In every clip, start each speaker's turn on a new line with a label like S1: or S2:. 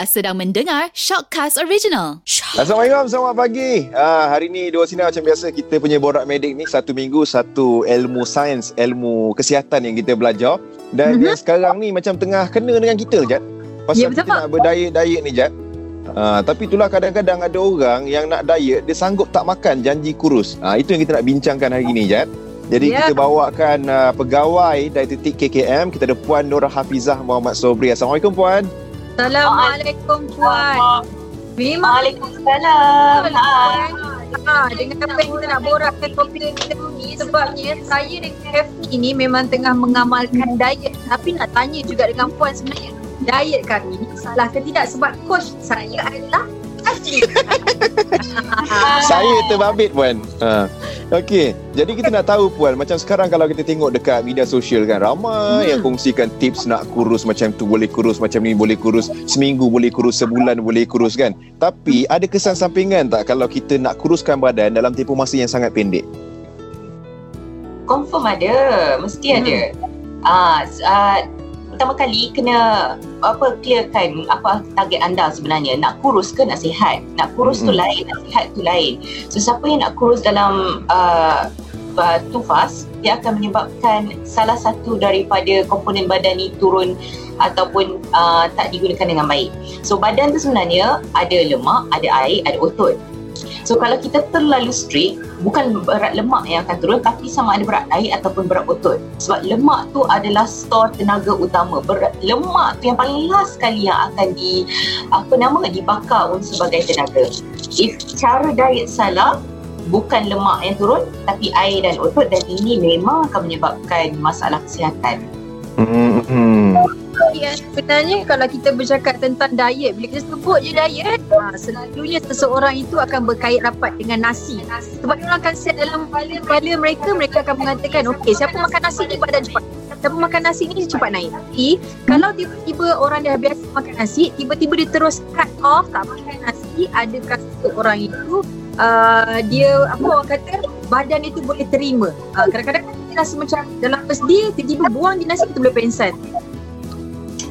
S1: Anda sedang mendengar Shockcast Original.
S2: Assalamualaikum, selamat pagi. Uh, hari ni dua sini macam biasa kita punya borak medik ni satu minggu satu ilmu sains, ilmu kesihatan yang kita belajar. Dan mm-hmm. yang sekarang ni macam tengah kena dengan kita Jad. Pasal
S3: betul,
S2: kita nak berdiet-diet ni Jad. Uh, tapi itulah kadang-kadang ada orang yang nak diet dia sanggup tak makan janji kurus. Uh, itu yang kita nak bincangkan hari ni Jad. Jadi
S3: Ya.
S2: kita bawakan uh, pegawai dietetik KKM kita ada Puan Nur Hafizah Muhammad Sobri. Assalamualaikum Puan.
S3: Assalamualaikum Puan. Memang
S4: Waalaikumsalam.
S3: Ha, dengan apa yang kita nak borakkan topik kita ni sebabnya saya dengan Hafi ini memang tengah mengamalkan diet tapi nak tanya juga dengan Puan sebenarnya diet kami ni salah ke tidak sebab coach saya adalah Asli.
S2: Saya terbabit puan. Ha. Okey, jadi kita nak tahu puan, macam sekarang kalau kita tengok dekat media sosial kan, ramai
S3: Hmm.
S2: yang kongsikan tips nak kurus macam tu boleh kurus, macam ni boleh kurus, seminggu boleh kurus, sebulan boleh kurus kan. Tapi ada kesan sampingan tak kalau kita nak kuruskan badan dalam tempoh masa yang sangat pendek?
S4: Confirm ada, mesti
S3: Hmm.
S4: ada. Ah, s- ah, pertama kali kena apa clearkan apa target anda sebenarnya. Nak kurus ke nak sihat? Nak kurus tu
S2: Mm-mm.
S4: lain, nak sihat tu lain. So siapa yang nak kurus dalam uh, uh, too fast, dia akan menyebabkan salah satu daripada komponen badan ni turun ataupun uh, tak digunakan dengan baik. So badan tu sebenarnya ada lemak, ada air, ada otot. So kalau kita terlalu strict, bukan berat lemak yang akan turun tapi sama ada berat air ataupun berat otot. Sebab lemak tu adalah store tenaga utama. Berat lemak tu yang paling last sekali yang akan di apa nama dibakar untuk sebagai tenaga. If cara diet salah, bukan lemak yang turun tapi air dan otot dan ini memang akan menyebabkan masalah kesihatan.
S2: Hmm.
S3: Ya, sebenarnya kalau kita bercakap tentang diet, bila kita sebut je diet, ha, selalunya seseorang itu akan berkait rapat dengan nasi. Sebab dia akan set dalam kepala, mereka, mereka akan mengatakan, okey, siapa makan nasi ni badan cepat. Siapa makan nasi ni cepat naik. Tapi, kalau tiba-tiba orang dah biasa makan nasi, tiba-tiba dia terus cut off, tak makan nasi, adakah seseorang itu uh, dia, apa orang kata, badan itu boleh terima. Uh, kadang-kadang rasa macam dalam first day, tiba-tiba buang je nasi, kita boleh pensan.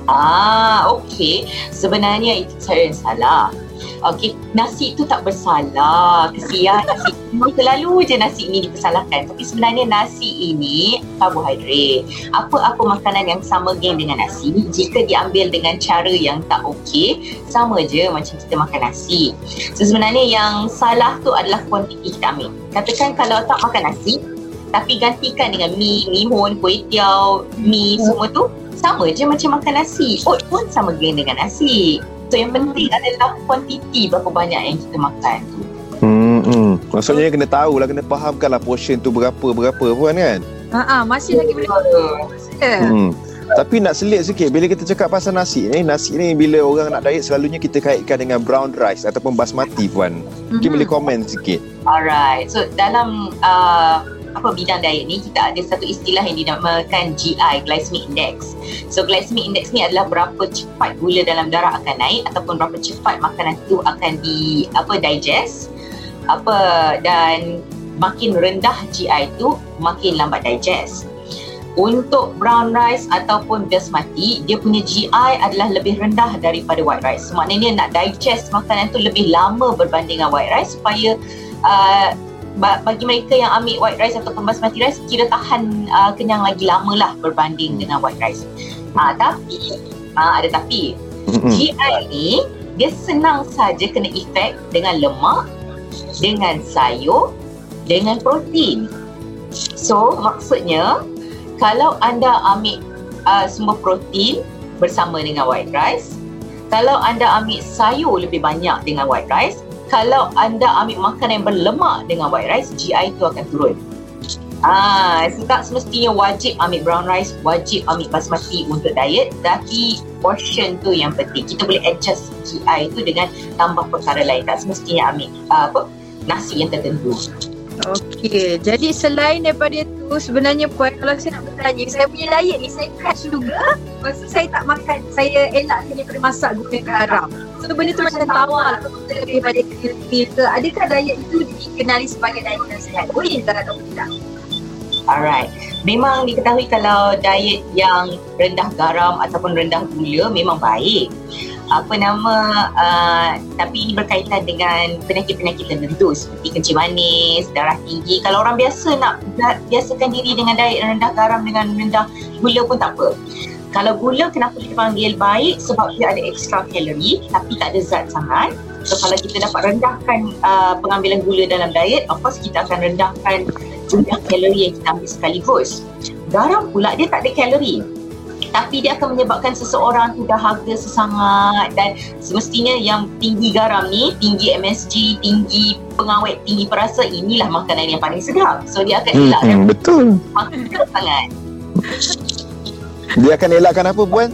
S4: Ah, okey. Sebenarnya itu cara yang salah. Okey, nasi itu tak bersalah. Kesian nasi. Selalu je nasi ini dipersalahkan. Tapi sebenarnya nasi ini karbohidrat. Apa-apa makanan yang sama geng dengan nasi, jika diambil dengan cara yang tak okey, sama je macam kita makan nasi. So sebenarnya yang salah tu adalah kuantiti kita ambil. Katakan kalau tak makan nasi, tapi gantikan dengan mi, mihun, kuih tiaw, mi semua tu sama je macam makan nasi. Oat pun sama geng dengan nasi. So yang penting adalah kuantiti berapa banyak yang kita makan tu.
S2: Hmm. hmm. Maksudnya kena tahu lah, kena fahamkan lah portion tu berapa berapa puan kan.
S3: Ha ah, masih lagi boleh rasa.
S2: Hmm. Tapi nak selit sikit bila kita cakap pasal nasi ni, nasi ni bila orang nak diet selalunya kita kaitkan dengan brown rice ataupun basmati puan. Mungkin
S3: Mhm.
S2: boleh komen sikit.
S4: Alright. So dalam uh, apa bidang diet ni kita ada satu istilah yang dinamakan GI glycemic index. So glycemic index ni adalah berapa cepat gula dalam darah akan naik ataupun berapa cepat makanan itu akan di apa digest apa dan makin rendah GI tu makin lambat digest. Untuk brown rice ataupun basmati, dia punya GI adalah lebih rendah daripada white rice. Maknanya nak digest makanan tu lebih lama berbanding dengan white rice supaya uh, bagi mereka yang ambil white rice ataupun basmati rice kira tahan uh, kenyang lagi lama lah berbanding dengan white rice. Uh, tapi, uh, ada tapi,
S2: Hmm.
S4: GI ni dia senang saja kena efek dengan lemak, dengan sayur, dengan protein. So maksudnya kalau anda ambil uh, sumber protein bersama dengan white rice, kalau anda ambil sayur lebih banyak dengan white rice, kalau anda ambil makanan yang berlemak dengan white rice, GI itu akan turun. Ah, so tak semestinya wajib ambil brown rice, wajib ambil basmati untuk diet, tapi portion tu yang penting. Kita boleh adjust GI tu dengan tambah perkara lain. Tak semestinya ambil uh, apa nasi yang tertentu.
S3: Okey, jadi selain daripada tu sebenarnya puan kalau saya nak bertanya, saya punya diet ni saya cut juga. Tu saya tak makan, saya elakkan daripada masak guna garam. So benda tu macam tawar lah, kita lebih pada kecil ke. Adakah diet itu dikenali sebagai diet sihat? Boleh ke atau tidak?
S4: Alright. Memang diketahui kalau diet yang rendah garam ataupun rendah gula memang baik. Apa nama uh, tapi ini berkaitan dengan penyakit-penyakit tertentu seperti kencing manis, darah tinggi. Kalau orang biasa nak biasakan diri dengan diet rendah garam dengan rendah gula pun tak apa. Kalau gula kenapa kita panggil baik sebab dia ada extra kalori tapi tak ada zat sangat. So kalau kita dapat rendahkan uh, pengambilan gula dalam diet, of course kita akan rendahkan jumlah kalori yang kita ambil sekaligus. Garam pula dia tak ada kalori tapi dia akan menyebabkan seseorang tu dahaga sesangat dan semestinya yang tinggi garam ni, tinggi MSG, tinggi pengawet, tinggi perasa, inilah makanan yang paling sedap. So dia akan elakkan.
S2: Hmm, hmm, betul.
S4: Makan sangat.
S2: Dia akan elakkan apa puan?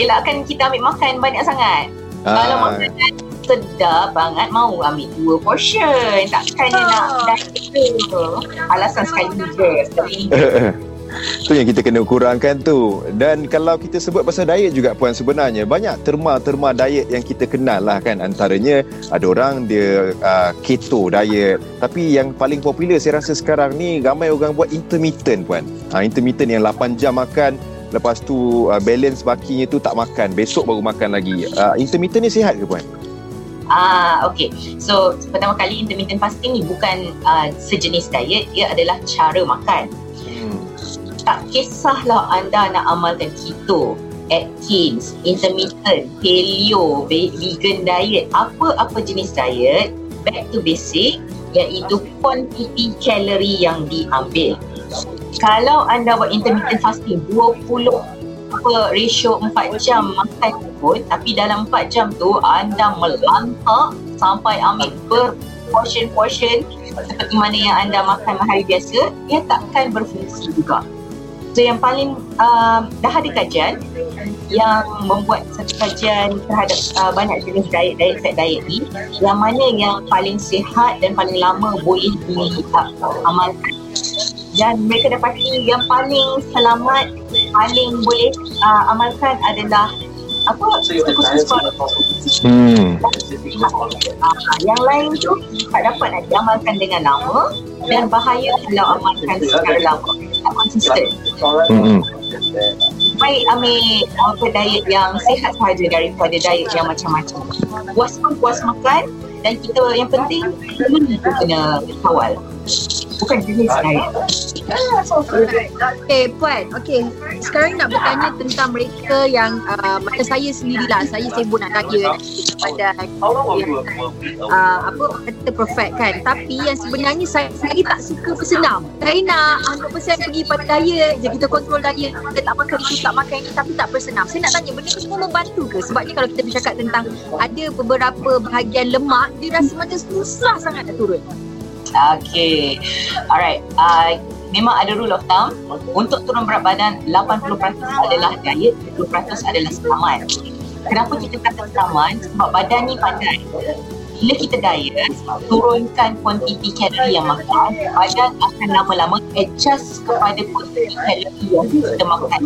S4: Elakkan kita ambil makan banyak sangat. Ah. Kalau makanan sedap banget mau ambil dua portion. Takkan dia nak dah itu. Alasan sekali je.
S2: tu yang kita kena kurangkan tu. Dan kalau kita sebut pasal diet juga puan sebenarnya banyak terma-terma diet yang kita kenal lah kan? Antaranya ada orang dia uh, keto diet. Tapi yang paling popular saya rasa sekarang ni ramai orang buat intermittent puan. Uh, intermittent yang 8 jam makan lepas tu uh, balance bakinya tu tak makan. Besok baru makan lagi. Uh, intermittent ni sihat ke puan?
S4: Ah, okay. So pertama kali intermittent fasting ni bukan uh, sejenis diet, ia adalah cara makan tak kisahlah anda nak amalkan keto, Atkins, intermittent, paleo, vegan diet, apa-apa jenis diet, back to basic iaitu quantity kalori yang diambil. Kalau anda buat intermittent fasting 20 apa ratio 4 jam makan pun tapi dalam 4 jam tu anda melantak sampai ambil ber portion-portion seperti mana yang anda makan hari biasa dia takkan berfungsi juga. So yang paling uh, dah ada kajian yang membuat satu kajian terhadap uh, banyak jenis diet diet set diet ni yang mana yang paling sihat dan paling lama boleh diamalkan dan mereka dapati yang paling selamat paling boleh uh, amalkan adalah apa hmm. Uh, yang lain tu tak dapat nak diamalkan dengan lama dan bahaya kalau amalkan secara lama tak konsisten. Mm-hmm. Baik ambil apa diet yang sihat sahaja daripada diet yang macam-macam. Puas pun puas makan dan kita yang penting kita kena kawal bukan jenis saya.
S3: Okay, Puan. Okay, sekarang nak bertanya tentang mereka yang uh, macam saya sendirilah. Saya sibuk nak daya pada uh, apa kata perfect kan. Tapi yang sebenarnya saya sendiri tak suka bersenam. Saya nak 100% pergi pada daya je. Kita kontrol daya. Kita tak makan itu, tak makan ini tapi tak bersenam. Saya nak tanya, benda itu semua membantu ke? Sebabnya kalau kita bercakap tentang ada beberapa bahagian lemak, dia rasa macam susah sangat nak turun.
S4: Okay. Alright. Uh, memang ada rule of thumb. Untuk turun berat badan, 80% adalah diet, 20% adalah selamat. Kenapa kita kata selamat? Sebab badan ni pandai. Bila kita diet, turunkan kuantiti kalori yang makan, badan akan lama-lama adjust kepada kuantiti kalori yang kita makan.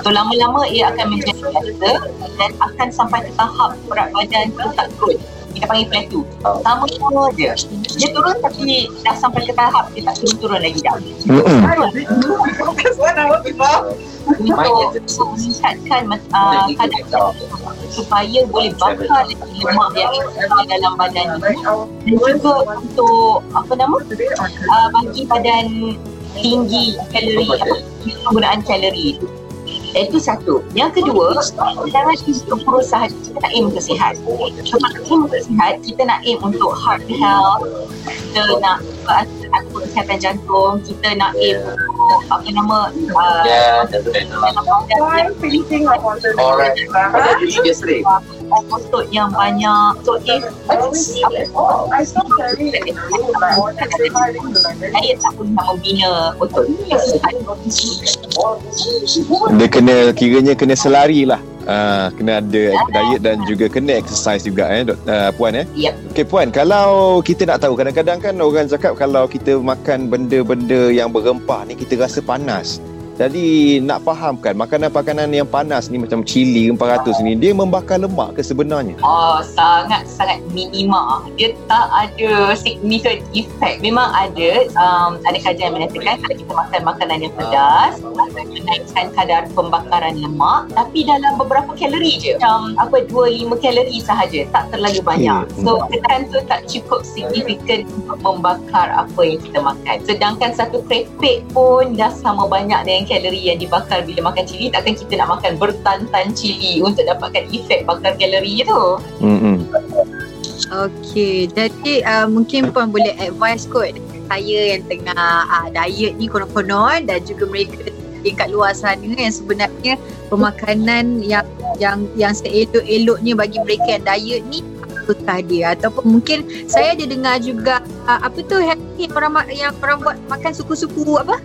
S4: So lama-lama ia akan menjadi biasa dan akan sampai ke tahap berat badan tu tak turun kita panggil plateau. Sama semua je. Dia turun tapi dah sampai ke tahap dia tak turun-turun lagi dah. Untuk meningkatkan uh, kadar supaya boleh bakar lemak yang ada dalam badan ni dan juga untuk apa nama uh, bagi badan tinggi kalori penggunaan kalori itu satu. Yang kedua, jangan untuk berusaha kita nak aim untuk sihat. Cuma aim untuk sihat, kita nak aim untuk heart health, kita nak ataupun kesihatan jantung, kita nak aim apa nama uh, yeah, otot yang banyak. So if saya tak pun nak membina otot
S2: dia kena kiranya kena selari lah Uh, kena ada diet dan juga kena exercise juga eh uh, puan eh.
S4: Yep.
S2: Okey puan, kalau kita nak tahu kadang-kadang kan orang cakap kalau kita makan benda-benda yang berempah ni kita rasa panas. Jadi nak fahamkan makanan-makanan yang panas ni macam cili 400 ni dia membakar lemak ke sebenarnya?
S4: Oh, sangat-sangat minima. Dia tak ada significant effect. Memang ada, um, ada kajian yang menyatakan kalau kita makan makanan yang pedas, akan menaikkan kadar pembakaran lemak tapi dalam beberapa kalori je. Macam apa, 2-5 kalori sahaja. Tak terlalu banyak. So, ketan tu tak cukup signifikan untuk membakar apa yang kita makan. Sedangkan satu krepek pun dah sama banyak dengan kalori yang dibakar bila makan cili. Takkan kita nak makan bertantan cili untuk dapatkan efek bakar kalori tu.
S2: Hmm.
S3: Okey, jadi uh, mungkin pun boleh advice kot saya yang tengah uh, diet ni konon-konon dan juga mereka yang kat luar sana yang sebenarnya pemakanan yang yang yang seelok-eloknya bagi mereka yang diet ni apakah dia ataupun mungkin saya ada dengar juga uh, apa tu yang orang yang orang buat makan suku-suku apa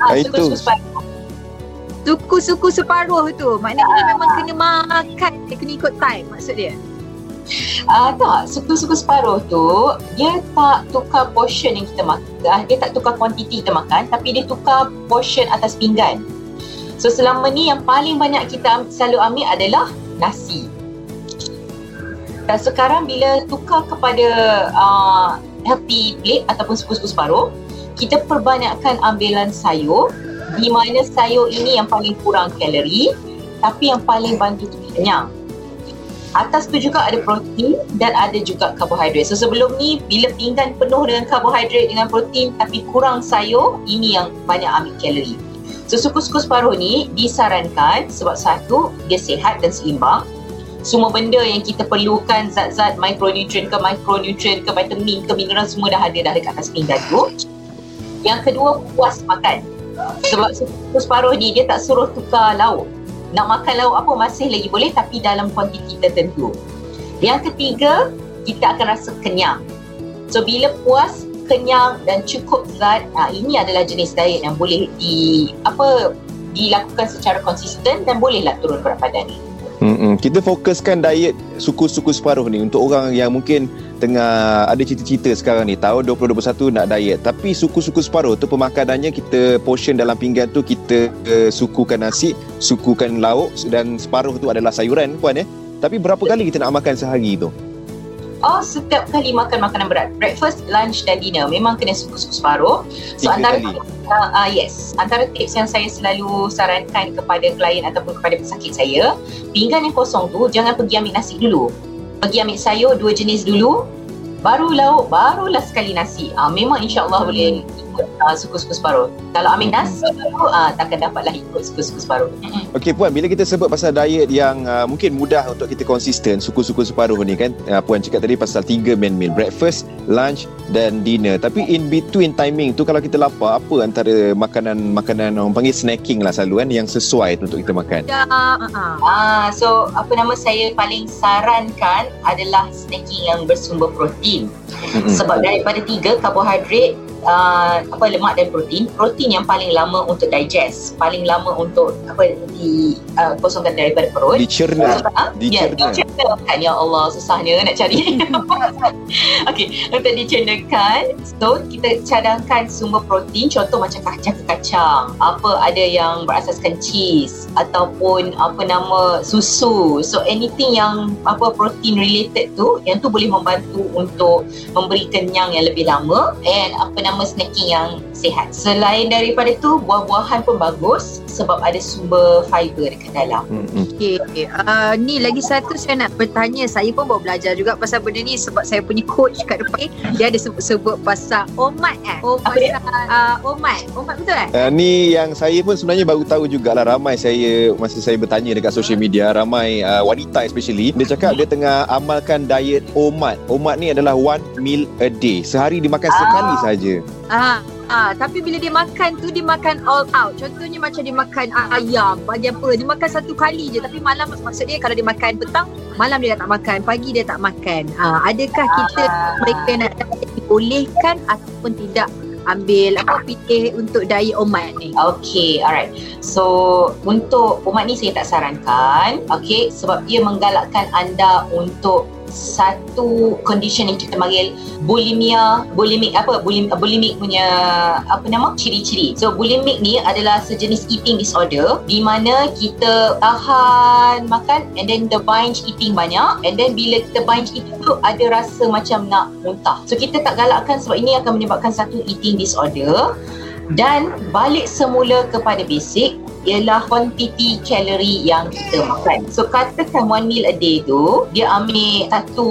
S2: Ah,
S4: Suku-
S2: itu.
S4: suku separuh.
S3: suku-suku separuh tu maknanya memang kena makan dia kena ikut time maksud dia
S4: Ah tak, suku-suku separuh tu dia tak tukar portion yang kita makan. Ah, Dia tak tukar kuantiti kita makan tapi dia tukar portion atas pinggan. So selama ni yang paling banyak kita selalu ambil adalah nasi. Dan sekarang bila tukar kepada uh, healthy plate ataupun suku-suku separuh, kita perbanyakkan ambilan sayur di mana sayur ini yang paling kurang kalori tapi yang paling bantu kita kenyang. Atas tu juga ada protein dan ada juga karbohidrat. So sebelum ni bila pinggan penuh dengan karbohidrat dengan protein tapi kurang sayur, ini yang banyak ambil kalori. So suku-suku separuh ni disarankan sebab satu dia sihat dan seimbang. Semua benda yang kita perlukan zat-zat mikronutrien ke mikronutrien ke vitamin ke mineral semua dah ada dah dekat atas pinggan tu. Yang kedua puas makan. Sebab separuh ni dia tak suruh tukar lauk nak makan lauk apa masih lagi boleh tapi dalam kuantiti tertentu. Yang ketiga, kita akan rasa kenyang. So bila puas, kenyang dan cukup zat, ah, ini adalah jenis diet yang boleh di apa dilakukan secara konsisten dan bolehlah turun berat badan.
S2: Hmm. Kita fokuskan diet suku-suku separuh ni. Untuk orang yang mungkin tengah ada cita-cita sekarang ni tahun 2021 nak diet. Tapi suku-suku separuh tu pemakanannya kita portion dalam pinggan tu kita uh, sukukan nasi sukukan lauk dan separuh tu adalah sayuran puan eh. Tapi berapa kali kita nak makan sehari tu
S4: Oh, setiap kali makan makanan berat. Breakfast, lunch dan dinner memang kena suku-suku separuh. So
S2: Tiga
S4: antara
S2: kali.
S4: uh, uh, yes, antara tips yang saya selalu sarankan kepada klien ataupun kepada pesakit saya, pinggan yang kosong tu jangan pergi ambil nasi dulu. Pergi ambil sayur dua jenis dulu, baru lauk, barulah sekali nasi. Uh, memang insya-Allah boleh ikut uh, suku-suku separuh. Kalau ambil nasi dulu, uh, takkan dapatlah ikut suku-suku separuh.
S2: Okey puan bila kita sebut pasal diet yang uh, mungkin mudah untuk kita konsisten suku-suku separuh ni kan uh, puan cakap tadi pasal tiga main meal breakfast lunch dan dinner tapi in between timing tu kalau kita lapar apa antara makanan-makanan orang panggil snacking lah selalu kan yang sesuai untuk kita makan
S3: ya uh-uh.
S4: Ah, so apa nama saya paling sarankan adalah snacking yang bersumber protein. Sebab daripada tiga karbohidrat, uh, apa lemak dan protein, protein yang paling lama untuk digest, paling lama untuk apa di uh, kosongkan daripada perut.
S2: dicerna
S4: Sebab, ah, ya,
S2: Dicerna.
S4: dicernakan. Ya Allah, susahnya nak cari. Okey, untuk dicernakan, so kita cadangkan sumber protein, contoh macam kacang-kacang, apa ada yang berasaskan cheese ataupun apa nama susu. So anything yang apa protein related tu, yang tu boleh membantu untuk memberi kenyang yang lebih lama and apa nama snacking yang sihat. Selain daripada tu, buah-buahan pun bagus sebab ada sumber fiber dekat dalam.
S2: Mm-mm.
S3: Okay, okay. Uh, ni lagi satu saya nak bertanya. Saya pun baru belajar juga pasal benda ni sebab saya punya coach kat depan dia ada sebut-sebut pasal omat eh. Oh,
S4: Apa
S3: pasal uh, omat. Omat betul eh?
S2: Uh, ni yang saya pun sebenarnya baru tahu jugalah ramai saya masa saya bertanya dekat social media ramai uh, wanita especially dia cakap dia tengah amalkan diet OMAD. OMAD ni adalah one meal a day. Sehari dimakan sekali saja.
S3: Ah, ah, tapi bila dia makan tu dia makan all out. Contohnya macam dia makan ayam, bagi apa? Dia makan satu kali je tapi malam maksud dia kalau dia makan petang, malam dia tak makan, pagi dia tak makan. Ah, adakah kita mereka yang nak dibolehkan ataupun tidak ambil apa pilih untuk diet omat ni?
S4: Okay, alright. So, untuk umat ni saya tak sarankan. Okay, sebab dia menggalakkan anda untuk satu condition yang kita panggil bulimia bulimic apa? Bulim, bulimic punya apa nama? Ciri-ciri. So bulimic ni adalah sejenis eating disorder di mana kita tahan makan and then the binge eating banyak and then bila kita binge eating tu ada rasa macam nak muntah. So kita tak galakkan sebab ini akan menyebabkan satu eating disorder. Dan balik semula kepada basic ialah quantity kalori yang kita makan. So katakan one meal a day tu dia ambil satu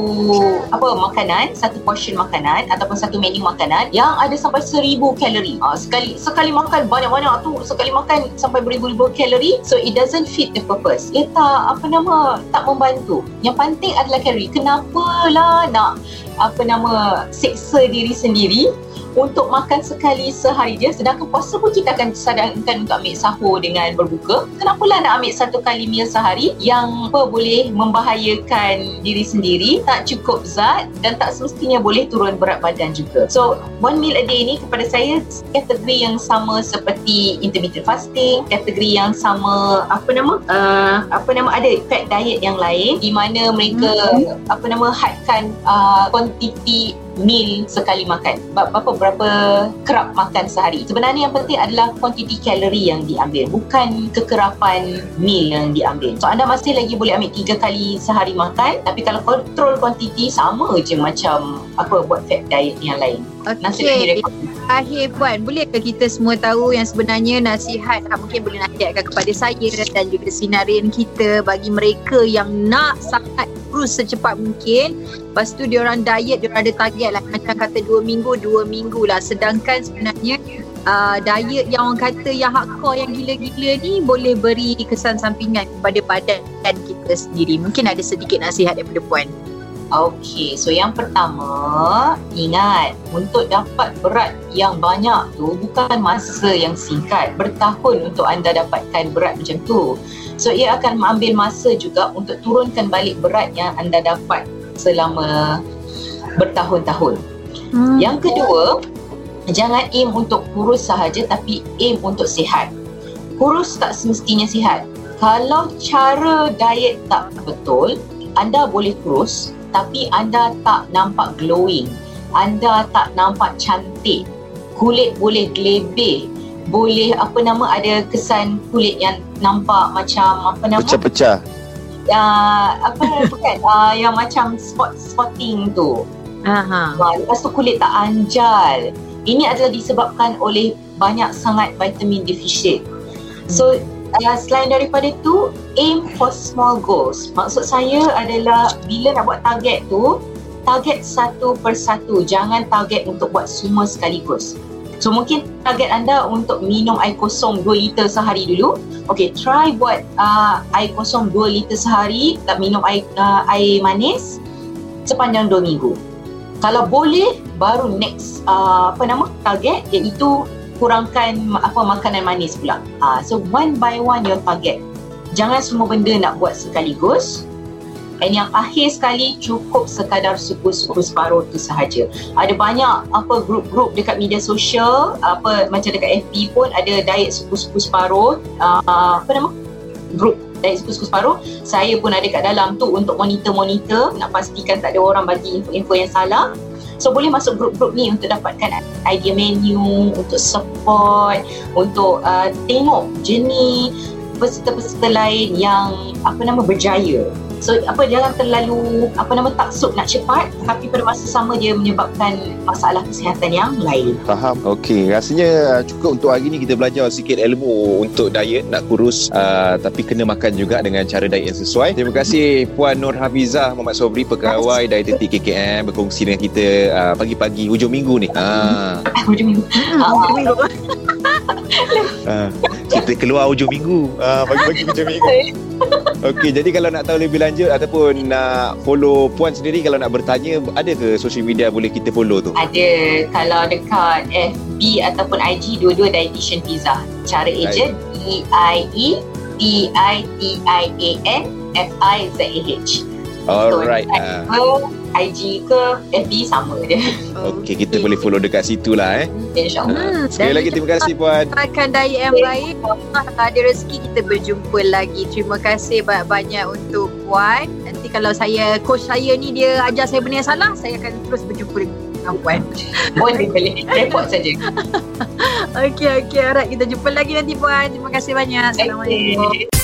S4: apa makanan, satu portion makanan ataupun satu menu makanan yang ada sampai seribu kalori. Ha, sekali sekali makan banyak-banyak tu sekali makan sampai beribu-ribu kalori so it doesn't fit the purpose. Ia tak apa nama tak membantu. Yang penting adalah kalori. Kenapalah nak apa nama seksa diri sendiri untuk makan sekali sehari je sedangkan puasa pun kita akan sadarkan untuk ambil sahur dengan berbuka kenapalah nak ambil satu kali meal sehari yang apa boleh membahayakan diri sendiri tak cukup zat dan tak semestinya boleh turun berat badan juga so one meal a day ni kepada saya kategori yang sama seperti intermittent fasting kategori yang sama apa nama uh, apa nama ada fat diet yang lain di mana mereka hmm. apa nama hadkan uh, quantity meal sekali makan. Berapa berapa kerap makan sehari. Sebenarnya yang penting adalah kuantiti kalori yang diambil, bukan kekerapan meal yang diambil. So anda masih lagi boleh ambil tiga kali sehari makan, tapi kalau kontrol kuantiti sama je macam apa buat fat diet yang lain.
S3: Okey. Akhir Puan, bolehkah kita semua tahu yang sebenarnya nasihat mungkin boleh nasihatkan kepada saya dan juga sinarian kita bagi mereka yang nak sangat kurus secepat mungkin. Lepas tu diorang diet, diorang ada target lah. Macam kata dua minggu, dua minggu lah. Sedangkan sebenarnya uh, diet yang orang kata yang hardcore, yang gila-gila ni boleh beri kesan sampingan kepada badan kita sendiri. Mungkin ada sedikit nasihat daripada Puan.
S4: Okey, so yang pertama, ingat untuk dapat berat yang banyak tu bukan masa yang singkat. Bertahun untuk anda dapatkan berat macam tu. So ia akan mengambil masa juga untuk turunkan balik berat yang anda dapat selama bertahun-tahun. Hmm. Yang kedua, jangan aim untuk kurus sahaja tapi aim untuk sihat. Kurus tak semestinya sihat. Kalau cara diet tak betul, anda boleh kurus tapi anda tak nampak glowing. Anda tak nampak cantik. Kulit boleh gelebih. Boleh apa nama ada kesan kulit yang nampak macam apa nama?
S2: Pecah-pecah.
S4: Uh, apa bukan uh, yang macam spot spotting tu. Aha. Uh, lepas tu kulit tak anjal. Ini adalah disebabkan oleh banyak sangat vitamin deficit. So uh, selain daripada itu aim for small goals. Maksud saya adalah bila nak buat target tu target satu persatu jangan target untuk buat semua sekaligus. So mungkin target anda untuk minum air kosong 2 liter sehari dulu. Okay try buat uh, air kosong 2 liter sehari tak minum air, uh, air manis sepanjang 2 minggu. Kalau boleh baru next uh, apa nama target iaitu kurangkan apa makanan manis pula. Uh, so one by one your target. Jangan semua benda nak buat sekaligus. And yang akhir sekali cukup sekadar suku-suku separuh tu sahaja. Ada banyak apa grup-grup dekat media sosial, apa macam dekat FB pun ada diet suku-suku separuh. Uh, apa nama? Grup diet suku-suku separuh. Saya pun ada kat dalam tu untuk monitor-monitor nak pastikan tak ada orang bagi info-info yang salah. So boleh masuk grup-grup ni untuk dapatkan idea menu, untuk support, untuk uh, tengok jenis peserta-peserta lain yang apa nama berjaya So apa jangan terlalu apa nama taksub nak cepat tapi pada masa sama dia menyebabkan masalah kesihatan yang lain.
S2: Faham. Okey, rasanya uh, cukup untuk hari ni kita belajar sikit ilmu untuk diet nak kurus uh, tapi kena makan juga dengan cara diet yang sesuai. Terima kasih Puan Nur Hafizah Muhammad Sobri pegawai dietiti KKM berkongsi dengan kita uh, pagi-pagi hujung minggu ni. Ha.
S4: hujung minggu. hujung minggu.
S2: Uh, kita keluar hujung minggu. Uh, pagi-pagi hujung minggu. Okey, jadi kalau nak tahu lebih lanjut ataupun nak follow Puan sendiri kalau nak bertanya, ada ke social media boleh kita follow tu?
S4: Ada. Kalau dekat FB ataupun IG, dua-dua Dietitian Pizza. Cara ejen, D-I-E T-I-T-I-A-N F-I-Z-A-H.
S2: Alright. So, uh.
S4: IG ke FB sama je.
S2: Okey, kita boleh follow dekat situ lah eh.
S4: InsyaAllah.
S3: Hmm,
S2: Sekali lagi terima kasih Puan.
S3: Akan diet yang baik Ada rezeki kita berjumpa lagi Terima kasih banyak-banyak untuk Puan Nanti kalau saya Coach saya ni Dia ajar saya benda yang salah Saya akan terus berjumpa dengan Puan
S4: Boleh boleh. Report saja.
S3: Okey okey Alright kita jumpa lagi nanti Puan Terima kasih banyak Assalamualaikum
S4: Okay.